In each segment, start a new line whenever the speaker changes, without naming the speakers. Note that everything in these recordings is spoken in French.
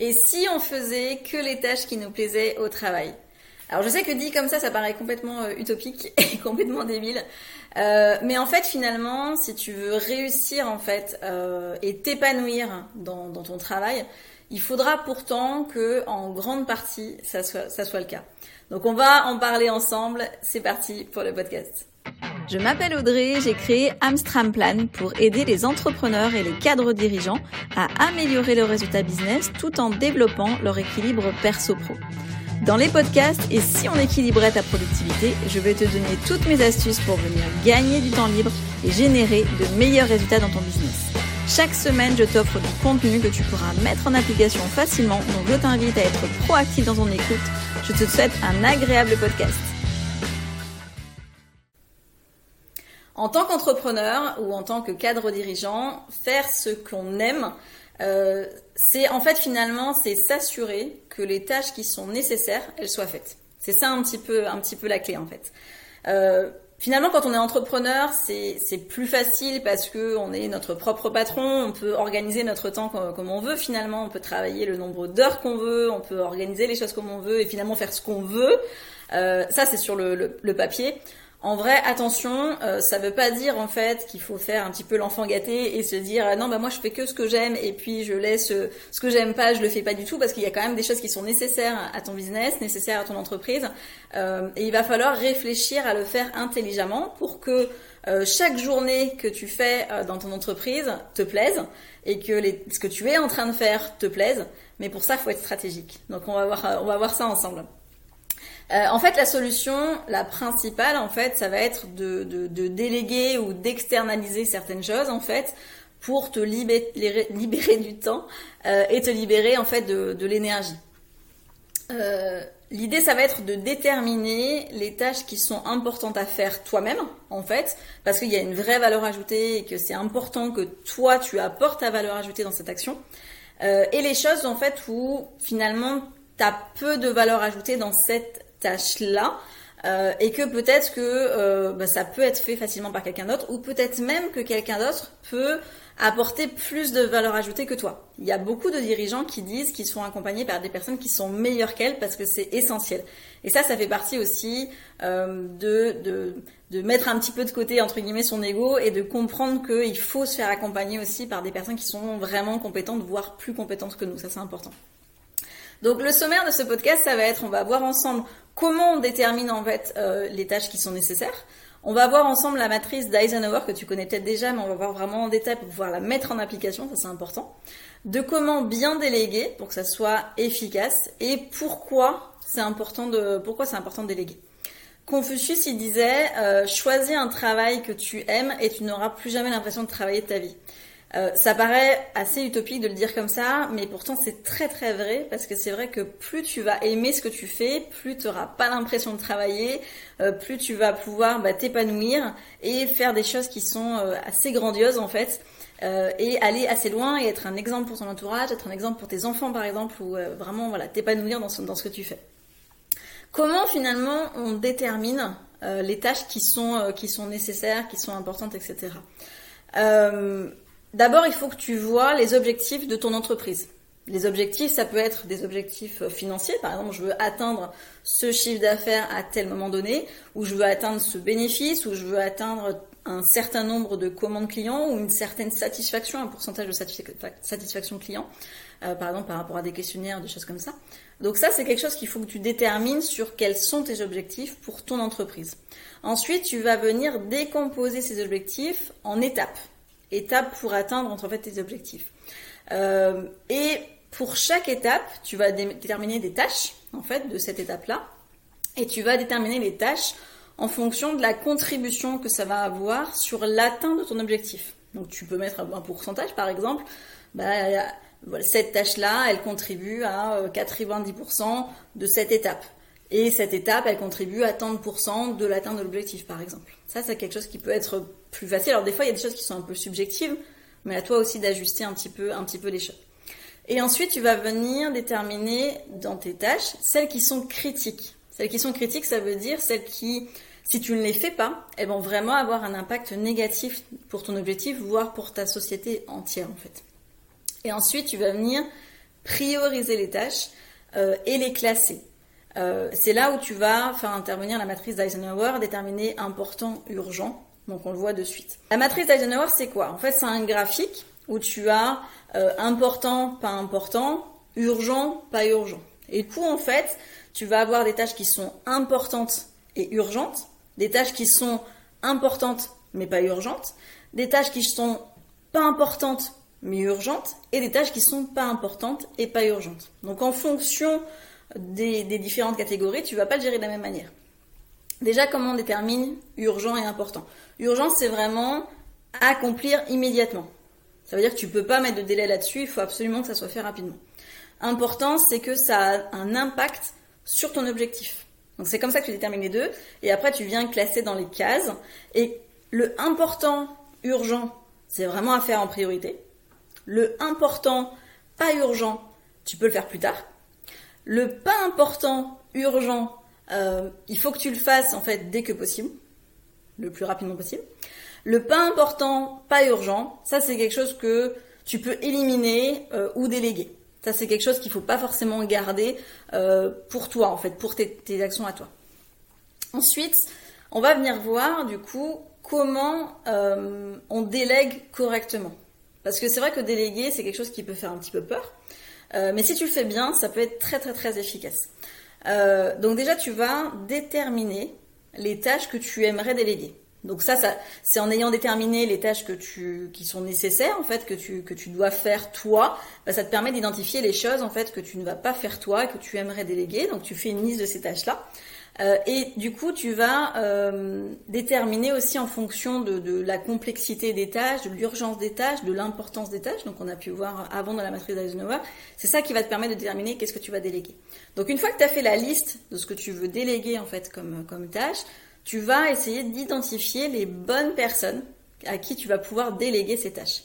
Et si on faisait que les tâches qui nous plaisaient au travail? Alors je sais que dit comme ça, ça paraît complètement euh, utopique et complètement débile. Euh, mais en fait, finalement, si tu veux réussir en fait euh, et t'épanouir dans, dans, ton travail, il faudra pourtant que, en grande partie, ça soit, ça soit le cas. Donc, on va en parler ensemble. C'est parti pour le podcast.
Je m'appelle Audrey, j'ai créé Amstram Plan pour aider les entrepreneurs et les cadres dirigeants à améliorer leurs résultats business tout en développant leur équilibre perso-pro. Dans les podcasts et si on équilibrait ta productivité, je vais te donner toutes mes astuces pour venir gagner du temps libre et générer de meilleurs résultats dans ton business. Chaque semaine, je t'offre du contenu que tu pourras mettre en application facilement, donc je t'invite à être proactif dans ton écoute. Je te souhaite un agréable podcast.
En tant qu'entrepreneur ou en tant que cadre dirigeant, faire ce qu'on aime, euh, c'est en fait finalement c'est s'assurer que les tâches qui sont nécessaires elles soient faites. C'est ça un petit peu un petit peu la clé en fait. Euh, finalement quand on est entrepreneur c'est plus facile parce que on est notre propre patron, on peut organiser notre temps comme, on veut finalement, on peut travailler le nombre d'heures qu'on veut, on peut organiser les choses comme on veut et finalement faire ce qu'on veut. Euh, ça c'est sur le papier. En vrai, attention, euh, ça veut pas dire en fait qu'il faut faire un petit peu l'enfant gâté et se dire ah non bah moi je fais que ce que j'aime et puis je laisse euh, ce que j'aime pas, je le fais pas du tout parce qu'il y a quand même des choses qui sont nécessaires à ton business, nécessaires à ton entreprise euh, et il va falloir réfléchir à le faire intelligemment pour que chaque journée que tu fais dans ton entreprise te plaise et que les, ce que tu es en train de faire te plaise. Mais pour ça, faut être stratégique. Donc on va voir, on va voir ça ensemble. Euh, en fait, la solution, la principale, en fait, ça va être de, déléguer ou d'externaliser certaines choses, en fait, pour te libérer, du temps euh, et te libérer, en fait, de, l'énergie. Euh, L'idée, ça va être de déterminer les tâches qui sont importantes à faire toi-même, en fait, parce qu'il y a une vraie valeur ajoutée et que c'est important que toi, tu apportes ta valeur ajoutée dans cette action. Et les choses, en fait, où finalement, tu as peu de valeur ajoutée dans cette tâche-là. Euh, et que peut-être que euh, bah, ça peut être fait facilement par quelqu'un d'autre, ou peut-être même que quelqu'un d'autre peut apporter plus de valeur ajoutée que toi. Il y a beaucoup de dirigeants qui disent qu'ils sont accompagnés par des personnes qui sont meilleures qu'elles parce que c'est essentiel. Et ça, ça fait partie aussi euh, de, de, de mettre un petit peu de côté entre guillemets son ego et de comprendre qu'il faut se faire accompagner aussi par des personnes qui sont vraiment compétentes, voire plus compétentes que nous. Ça, c'est important. Donc le sommaire de ce podcast, ça va être, on va voir ensemble comment on détermine en fait euh, les tâches qui sont nécessaires. On va voir ensemble la matrice d'Eisenhower que tu connais peut-être déjà, mais on va voir vraiment en détail pour pouvoir la mettre en application, ça c'est important. De comment bien déléguer pour que ça soit efficace et pourquoi c'est important de pourquoi c'est important de déléguer. Confucius il disait euh, choisis un travail que tu aimes et tu n'auras plus jamais l'impression de travailler de ta vie. Euh, ça paraît assez utopique de le dire comme ça, mais pourtant c'est très très vrai parce que c'est vrai que plus tu vas aimer ce que tu fais, plus tu n'auras pas l'impression de travailler, euh, plus tu vas pouvoir bah, t'épanouir et faire des choses qui sont euh, assez grandioses en fait. et aller assez loin et être un exemple pour ton entourage, être un exemple pour tes enfants par exemple, ou vraiment voilà t'épanouir dans ce, dans ce que tu fais. Comment finalement on détermine les tâches qui sont qui sont nécessaires, qui sont importantes, etc. D'abord, il faut que tu vois les objectifs de ton entreprise. Les objectifs, ça peut être des objectifs financiers. Par exemple, je veux atteindre ce chiffre d'affaires à tel moment donné, ou je veux atteindre ce bénéfice, ou je veux atteindre un certain nombre de commandes clients, ou une certaine satisfaction, un pourcentage de satisfaction client, euh, par exemple par rapport à des questionnaires, des choses comme ça. Donc ça, c'est quelque chose qu'il faut que tu détermines sur quels sont tes objectifs pour ton entreprise. Ensuite, tu vas venir décomposer ces objectifs en étapes étapes pour atteindre en fait tes objectifs. Euh, et pour chaque étape, tu vas déterminer des tâches en fait de cette étape-là, et tu vas déterminer les tâches en fonction de la contribution que ça va avoir sur l'atteinte de ton objectif. Donc tu peux mettre un pourcentage par exemple. Bah, cette tâche-là, elle contribue à 90% euh, de cette étape. Et cette étape, elle contribue à tant de de l'atteinte de l'objectif, par exemple. Ça, c'est quelque chose qui peut être plus facile. Alors des fois, il y a des choses qui sont un peu subjectives, mais à toi aussi d'ajuster un petit peu, un petit peu les choses. Et ensuite, tu vas venir déterminer dans tes tâches celles qui sont critiques. Celles qui sont critiques, ça veut dire celles qui, si tu ne les fais pas, elles vont vraiment avoir un impact négatif pour ton objectif, voire pour ta société entière en fait. Et ensuite, tu vas venir prioriser les tâches et les classer. c'est là où tu vas faire intervenir la matrice d'Eisenhower, déterminer important, urgent. Donc on le voit de suite. La matrice d'Eisenhower, c'est quoi? En fait, c'est un graphique où tu as important, pas important, urgent, pas urgent. Et du coup, en fait, tu vas avoir des tâches qui sont importantes et urgentes, des tâches qui sont importantes mais pas urgentes, des tâches qui sont pas importantes mais urgentes, et des tâches qui sont pas importantes et pas urgentes. Donc en fonction des, différentes catégories, tu vas pas le gérer de la même manière. Déjà, comment on détermine urgent et important? Urgent, c'est vraiment accomplir immédiatement. Ça veut dire que tu peux pas mettre de délai là-dessus, il faut absolument que ça soit fait rapidement. Important, c'est que ça a un impact sur ton objectif. Donc c'est comme ça que tu détermines les deux. Et après, tu viens classer dans les cases. Et le important, urgent, c'est vraiment à faire en priorité. Le important, pas urgent, tu peux le faire plus tard. Le pas important, urgent, euh, il faut que tu le fasses en fait dès que possible, le plus rapidement possible. Le pas important, pas urgent, ça c'est quelque chose que tu peux éliminer euh, ou déléguer. Ça, c'est quelque chose qu'il faut pas forcément garder euh, pour toi, en fait, pour tes, actions à toi. Ensuite, on va venir voir, du coup, comment on délègue correctement. Parce que c'est vrai que déléguer, c'est quelque chose qui peut faire un petit peu peur. Mais si tu le fais bien, ça peut être très très très efficace. Donc déjà, tu vas déterminer les tâches que tu aimerais déléguer. Donc ça, c'est en ayant déterminé les tâches que tu, qui sont nécessaires en fait, que tu, que tu dois faire toi, bah, ça te permet d'identifier les choses en fait que tu ne vas pas faire toi, que tu aimerais déléguer. Donc tu fais une liste de ces tâches-là. Euh, et du coup, tu vas euh, déterminer aussi en fonction de, de, la complexité des tâches, de l'urgence des tâches, de l'importance des tâches. Donc, on a pu voir avant dans la matrice d'Eisenhower. C'est ça qui va te permettre de déterminer qu'est-ce que tu vas déléguer. Donc, une fois que tu as fait la liste de ce que tu veux déléguer en fait comme, comme tâche, tu vas essayer d'identifier les bonnes personnes à qui tu vas pouvoir déléguer ces tâches.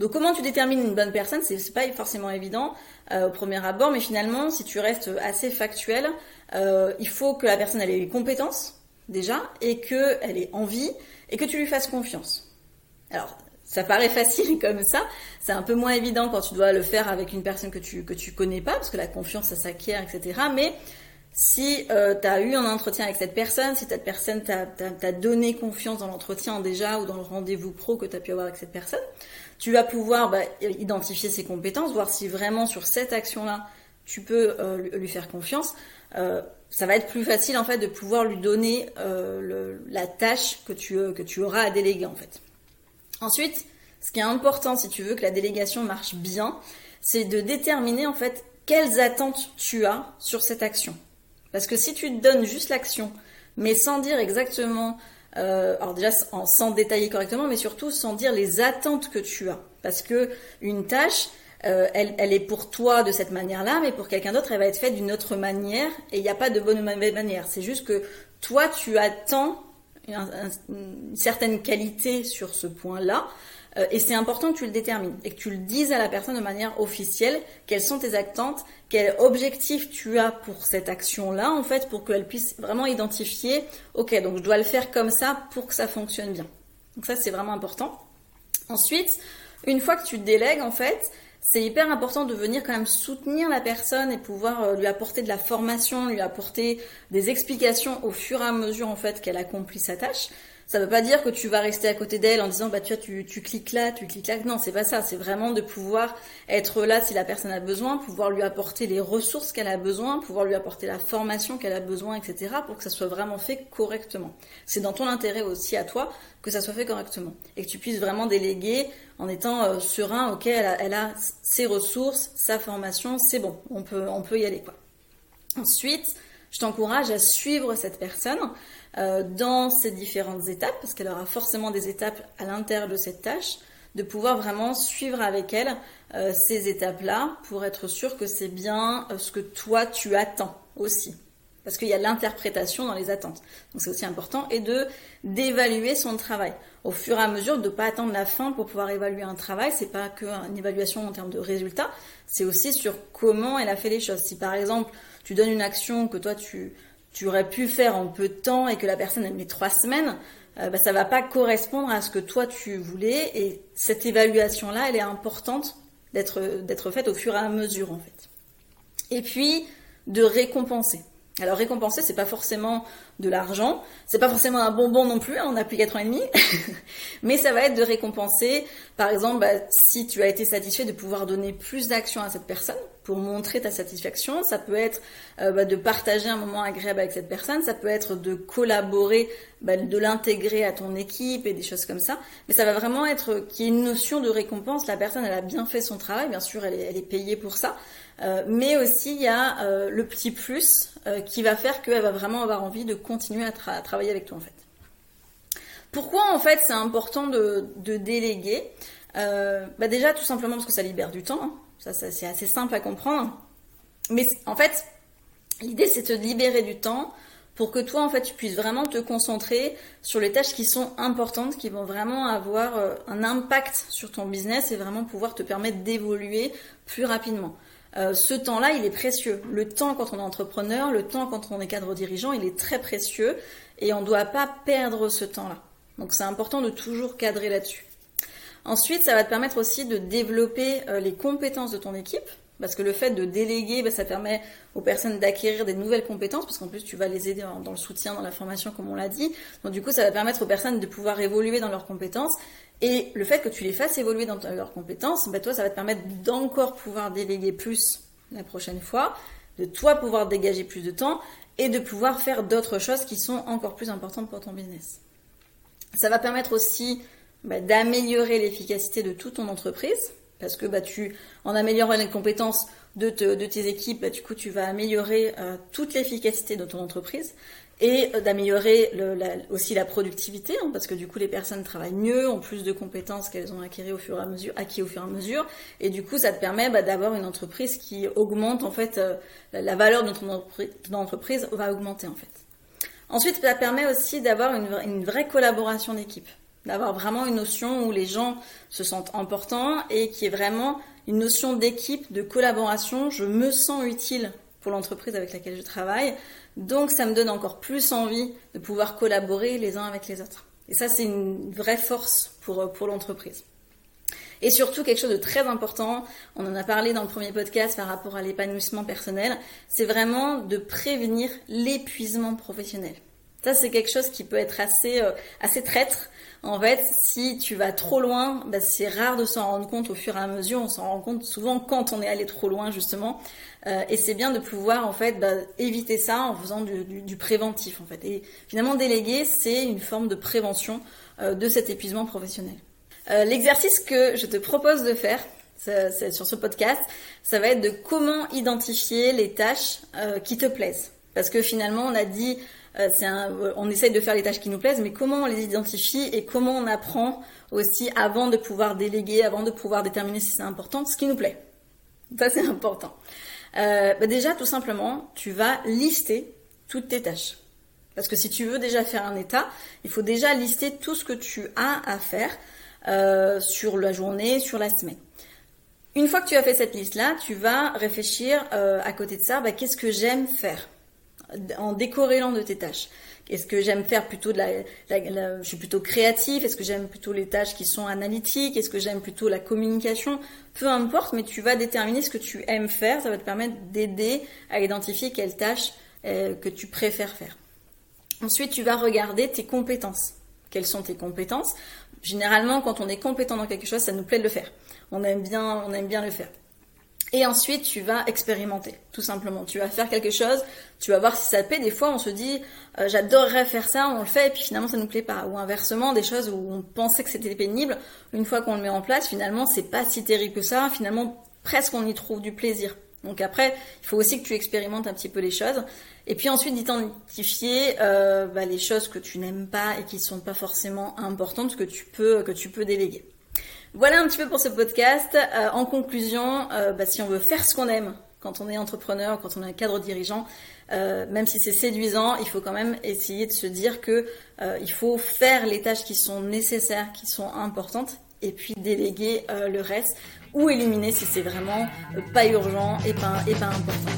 Donc comment tu détermines une bonne personne, c'est pas forcément évident euh, au premier abord, mais finalement, si tu restes assez factuel, euh, il faut que la personne ait les compétences déjà et qu'elle ait envie et que tu lui fasses confiance. Alors ça paraît facile comme ça, c'est un peu moins évident quand tu dois le faire avec une personne que tu que tu connais pas, parce que la confiance ça s'acquiert, etc. Mais si euh, tu as eu un entretien avec cette personne, si cette personne t'a donné confiance dans l'entretien déjà ou dans le rendez-vous pro que tu as pu avoir avec cette personne, tu vas pouvoir bah, identifier ses compétences, voir si vraiment sur cette action-là, tu peux euh, lui faire confiance. Euh, ça va être plus facile en fait de pouvoir lui donner le, la tâche que tu, que tu auras à déléguer en fait. Ensuite, ce qui est important si tu veux que la délégation marche bien, c'est de déterminer en fait quelles attentes tu as sur cette action. Parce que si tu donnes juste l'action, mais sans dire exactement, euh, alors déjà sans détailler correctement, mais surtout sans dire les attentes que tu as. Parce que une tâche, euh, elle, elle, est pour toi de cette manière-là, mais pour quelqu'un d'autre, elle va être faite d'une autre manière, et il n'y a pas de bonne ou mauvaise manière. C'est juste que toi, tu attends une certaine qualité sur ce point-là, euh, et c'est important que tu le détermines et que tu le dises à la personne de manière officielle quelles sont tes attentes, quel objectif tu as pour cette action-là, en fait, pour qu'elle puisse vraiment identifier, ok, donc je dois le faire comme ça pour que ça fonctionne bien. Donc ça, c'est vraiment important. Ensuite, une fois que tu délègues, en fait, c'est hyper important de venir quand même soutenir la personne et pouvoir euh, lui apporter de la formation, lui apporter des explications au fur et à mesure en fait qu'elle accomplit sa tâche. Ça ne veut pas dire que tu vas rester à côté d'elle en disant bah tu vois tu, tu cliques là, tu cliques là. Non, c'est pas ça. C'est vraiment de pouvoir être là si la personne a besoin, pouvoir lui apporter les ressources qu'elle a besoin, pouvoir lui apporter la formation qu'elle a besoin, etc. pour que ça soit vraiment fait correctement. C'est dans ton intérêt aussi à toi que ça soit fait correctement et que tu puisses vraiment déléguer en étant euh, serein. Ok, elle a, elle a ses ressources, sa formation, c'est bon, on peut on peut y aller quoi. Ensuite, je t'encourage à suivre cette personne euh, dans ces différentes étapes, parce qu'elle aura forcément des étapes à l'intérieur de cette tâche, de pouvoir vraiment suivre avec elle euh, ces étapes-là pour être sûr que c'est bien euh, ce que toi tu attends aussi. Parce qu'il y a l'interprétation dans les attentes. Donc c'est aussi important. Et de d'évaluer son travail. Au fur et à mesure, de ne pas attendre la fin pour pouvoir évaluer un travail. C'est pas qu'une évaluation en termes de résultats. C'est aussi sur comment elle a fait les choses. Si par exemple, tu donnes une action que toi tu, aurais pu faire en peu de temps et que la personne a mis trois semaines, euh, bah, ça va pas correspondre à ce que toi tu voulais et cette évaluation là elle est importante d'être faite au fur et à mesure en fait. Et puis de récompenser. Alors récompenser, c'est pas forcément de l'argent, c'est pas forcément un bonbon non plus, hein, on a plus 4 ans et demi, mais ça va être de récompenser, par exemple, bah, si tu as été satisfait de pouvoir donner plus d'action à cette personne pour montrer ta satisfaction, ça peut être euh, bah, de partager un moment agréable avec cette personne, ça peut être de collaborer, bah, de l'intégrer à ton équipe et des choses comme ça, mais ça va vraiment être qu'il y ait une notion de récompense, la personne elle a bien fait son travail, bien sûr elle est, payée pour ça, euh, mais aussi il y a euh, le petit plus euh, qui va faire qu'elle va vraiment avoir envie de continuer à, travailler avec toi en fait. Pourquoi en fait c'est important de, déléguer? Bah Déjà tout simplement parce que ça libère du temps, hein. Ça, c'est assez simple à comprendre. Mais en fait l'idée c'est de libérer du temps pour que toi en fait tu puisses vraiment te concentrer sur les tâches qui sont importantes, qui vont vraiment avoir un impact sur ton business et vraiment pouvoir te permettre d'évoluer plus rapidement. Euh, ce temps-là, il est précieux. Le temps quand on est entrepreneur, le temps quand on est cadre dirigeant, il est très précieux et on ne doit pas perdre ce temps-là. Donc c'est important de toujours cadrer là-dessus. Ensuite, ça va te permettre aussi de développer euh, les compétences de ton équipe. Parce que le fait de déléguer, bah, ça permet aux personnes d'acquérir des nouvelles compétences, parce qu'en plus tu vas les aider dans le soutien, dans la formation, comme on l'a dit. Donc du coup, ça va permettre aux personnes de pouvoir évoluer dans leurs compétences. Et le fait que tu les fasses évoluer dans leurs compétences, bah, toi, ça va te permettre d'encore pouvoir déléguer plus la prochaine fois, de toi pouvoir dégager plus de temps et de pouvoir faire d'autres choses qui sont encore plus importantes pour ton business. Ça va permettre aussi bah, d'améliorer l'efficacité de toute ton entreprise parce que bah, tu, en améliorant les compétences de, tes équipes, bah, du coup, tu vas améliorer euh, toute l'efficacité de ton entreprise et euh, d'améliorer aussi la productivité, hein, parce que du coup, les personnes travaillent mieux, ont plus de compétences qu'elles ont acquis au fur et à mesure, acquis au fur et à mesure, et du coup, ça te permet d'avoir une entreprise qui augmente en fait euh, la valeur de ton, entreprise va augmenter en fait. Ensuite, ça permet aussi d'avoir une vraie collaboration d'équipe d'avoir vraiment une notion où les gens se sentent importants et qui est vraiment une notion d'équipe, de collaboration. Je me sens utile pour l'entreprise avec laquelle je travaille, donc ça me donne encore plus envie de pouvoir collaborer les uns avec les autres. Et ça, c'est une vraie force pour, pour l'entreprise. Et surtout, quelque chose de très important, on en a parlé dans le premier podcast par rapport à l'épanouissement personnel, c'est vraiment de prévenir l'épuisement professionnel. Ça, c'est quelque chose qui peut être assez, euh, assez traître. En fait, si tu vas trop loin, bah, c'est rare de s'en rendre compte au fur et à mesure. On s'en rend compte souvent quand on est allé trop loin, justement. Euh, et c'est bien de pouvoir, en fait, bah, éviter ça en faisant du, préventif, en fait. Et finalement, déléguer, c'est une forme de prévention euh, de cet épuisement professionnel. L'exercice que je te propose de faire, sur ce podcast, ça va être de comment identifier les tâches qui te plaisent. Parce que finalement, on a dit euh, un, on essaye de faire les tâches qui nous plaisent, mais comment on les identifie et comment on apprend aussi avant de pouvoir déléguer, avant de pouvoir déterminer si c'est important, ce qui nous plaît. Ça, c'est important. Euh, bah déjà, tout simplement, tu vas lister toutes tes tâches. Parce que si tu veux déjà faire un état, il faut déjà lister tout ce que tu as à faire euh, sur la journée, sur la semaine. Une fois que tu as fait cette liste-là, tu vas réfléchir euh, à côté de ça, bah, qu'est-ce que j'aime faire? En décorrélant de tes tâches. Est-ce que j'aime faire plutôt de la, je suis plutôt créatif Est-ce que j'aime plutôt les tâches qui sont analytiques? Est-ce que j'aime plutôt la communication? Peu importe, mais tu vas déterminer ce que tu aimes faire. Ça va te permettre d'aider à identifier quelles tâches euh, que tu préfères faire. Ensuite, tu vas regarder tes compétences. Quelles sont tes compétences? Généralement, quand on est compétent dans quelque chose, ça nous plaît de le faire. On aime bien, on aime bien le faire. Et ensuite, tu vas expérimenter, tout simplement. Tu vas faire quelque chose, tu vas voir si ça te plaît. Des fois, on se dit, euh, j'adorerais faire ça, on le fait, et puis finalement, ça nous plaît pas. Ou inversement, des choses où on pensait que c'était pénible, une fois qu'on le met en place, finalement, c'est pas si terrible que ça. Finalement, presque on y trouve du plaisir. Donc après, il faut aussi que tu expérimentes un petit peu les choses. Et puis ensuite, d'identifier euh, bah, les choses que tu n'aimes pas et qui ne sont pas forcément importantes que tu peux que tu peux déléguer. Voilà un petit peu pour ce podcast. Euh, en conclusion, euh, bah, si on veut faire ce qu'on aime quand on est entrepreneur, quand on est un cadre dirigeant, euh, même si c'est séduisant, il faut quand même essayer de se dire que il faut faire les tâches qui sont nécessaires, qui sont importantes, et puis déléguer le reste ou éliminer si c'est vraiment pas urgent et pas, et pas important.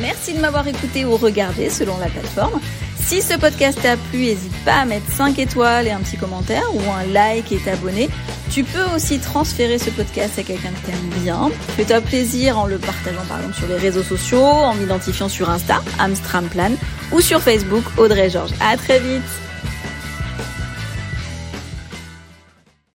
Merci de m'avoir écouté ou regardé selon la plateforme. Si ce podcast t'a plu, n'hésite pas à mettre 5 étoiles et un petit commentaire ou un like et t'abonner Tu peux aussi transférer ce podcast à quelqu'un que t'aimes bien. Fais-toi plaisir en le partageant par exemple sur les réseaux sociaux, en m'identifiant sur Insta, Amstramplan, ou sur Facebook, Audrey Georges. À très vite